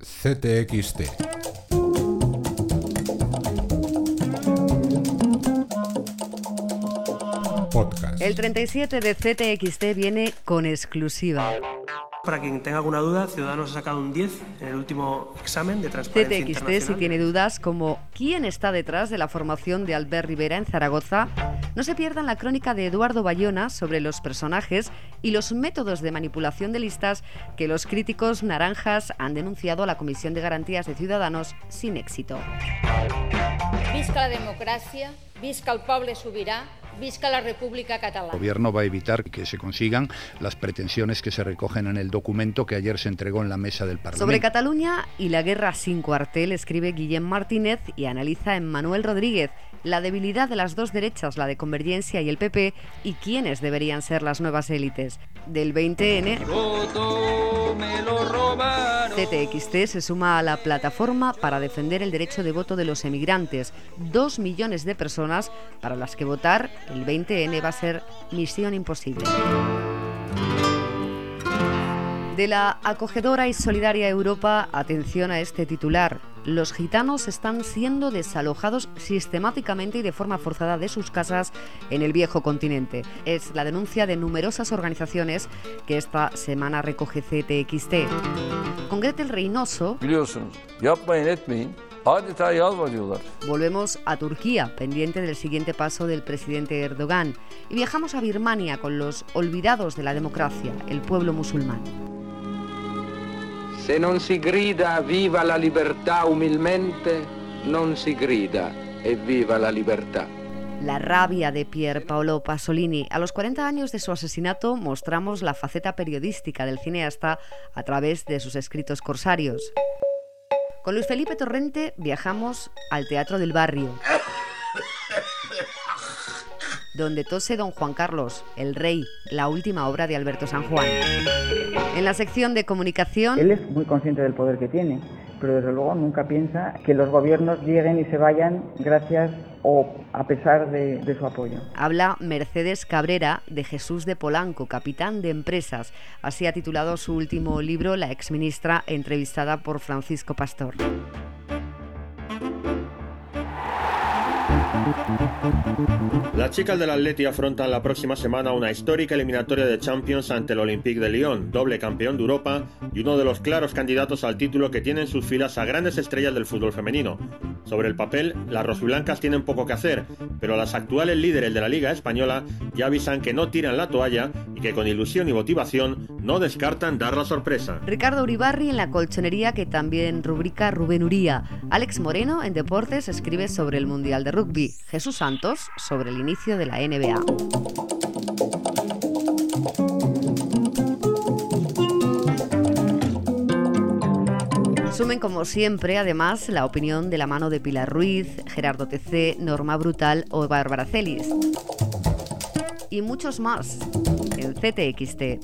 CTXT. Podcast. El 37 de CTXT viene con exclusiva. Para quien tenga alguna duda, Ciudadanos ha sacado un 10 en el último examen de transparencia CTXT si internacional. tiene dudas como quién está detrás de la formación de Albert Rivera en Zaragoza, no se pierdan la crónica de Eduardo Bayona sobre los personajes y los métodos de manipulación de listas que los críticos naranjas han denunciado a la Comisión de Garantías de Ciudadanos sin éxito. Visca la democràcia, visca el poble sobirà, visca la República El Catalana. gobierno va a evitar que se consigan las pretensiones que se recogen en el documento que ayer se entregó en la mesa del Parlamento. Sobre Cataluña y la guerra sin cuartel escribe Guillem Martínez y analiza Emmanuel Rodríguez la debilidad de las dos derechas, la de Convergencia y el PP, y quiénes deberían ser las nuevas élites. Del 20N, CTXT se suma a la plataforma para defender el derecho de voto de los emigrantes. Dos millones de personas para las que votar el 20N va a ser misión imposible. De la acogedora y solidaria Europa, atención a este titular. Los gitanos están siendo desalojados sistemáticamente y de forma forzada de sus casas en el viejo continente. Es la denuncia de numerosas organizaciones que esta semana recoge CTXT. Con Gretel Reynoso volvemos a Turquía, pendiente del siguiente paso del presidente Erdogan. Y viajamos a Birmania con los olvidados de la democracia, el pueblo musulmán. Se non si grida viva la libertà umilmente, non si grida e viva la libertà. La rabia de Pier Paolo Pasolini. A los 40 años de su asesinato mostramos la faceta periodística del cineasta a través de sus escritos corsarios. Con Luis Felipe Torrente viajamos al Teatro del Barrio, donde tose don Juan Carlos, el rey, la última obra de Alberto San Juan. En la sección de comunicación... Él es muy consciente del poder que tiene, pero desde luego nunca piensa que los gobiernos lleguen y se vayan gracias o a pesar de, de su apoyo. Habla Mercedes Cabrera de Jesús de Polanco, capitán de empresas. Así ha titulado su último libro la exministra entrevistada por Francisco Pastor. Las chicas del Atleti afrontan la próxima semana una histórica eliminatoria de Champions ante el Olympique de Lyon, doble campeón de Europa y uno de los claros candidatos al título que tiene en sus filas a grandes estrellas del fútbol femenino. Sobre el papel, las rosiblancas tienen poco que hacer, pero las actuales líderes de la Liga Española ya avisan que no tiran la toalla y que con ilusión y motivación no descartan dar la sorpresa. Ricardo Uribarri en la colchonería que también rubrica Rubén Uría. Alex Moreno en deportes escribe sobre el Mundial de Rugby. Jesús Santos sobre el inicio de la NBA. Sumen como siempre, además, la opinión de la mano de Pilar Ruiz, Gerardo TC, Norma Brutal o Bárbara Celis. Y muchos más en ctxt.es.